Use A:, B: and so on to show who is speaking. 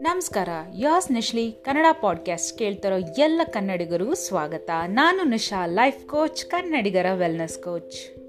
A: ನಮಸ್ಕಾರ, ಯಾಸ್ ನಿಶ್ಲಿ, ಕನ್ನಡ ಪಾಡ್ಕಾಸ್ಟ್ ಕೇಳ್ತಿರೋ ಎಲ್ಲ ಕನ್ನಡಿಗರಿಗೂ ಸ್ವಾಗತ. ನಾನು ನಿಶಾ ಲೈಫ್ ಕೋಚ್ ಕನ್ನಡಿಗರ ವೆಲ್ನೆಸ್ ಕೋಚ್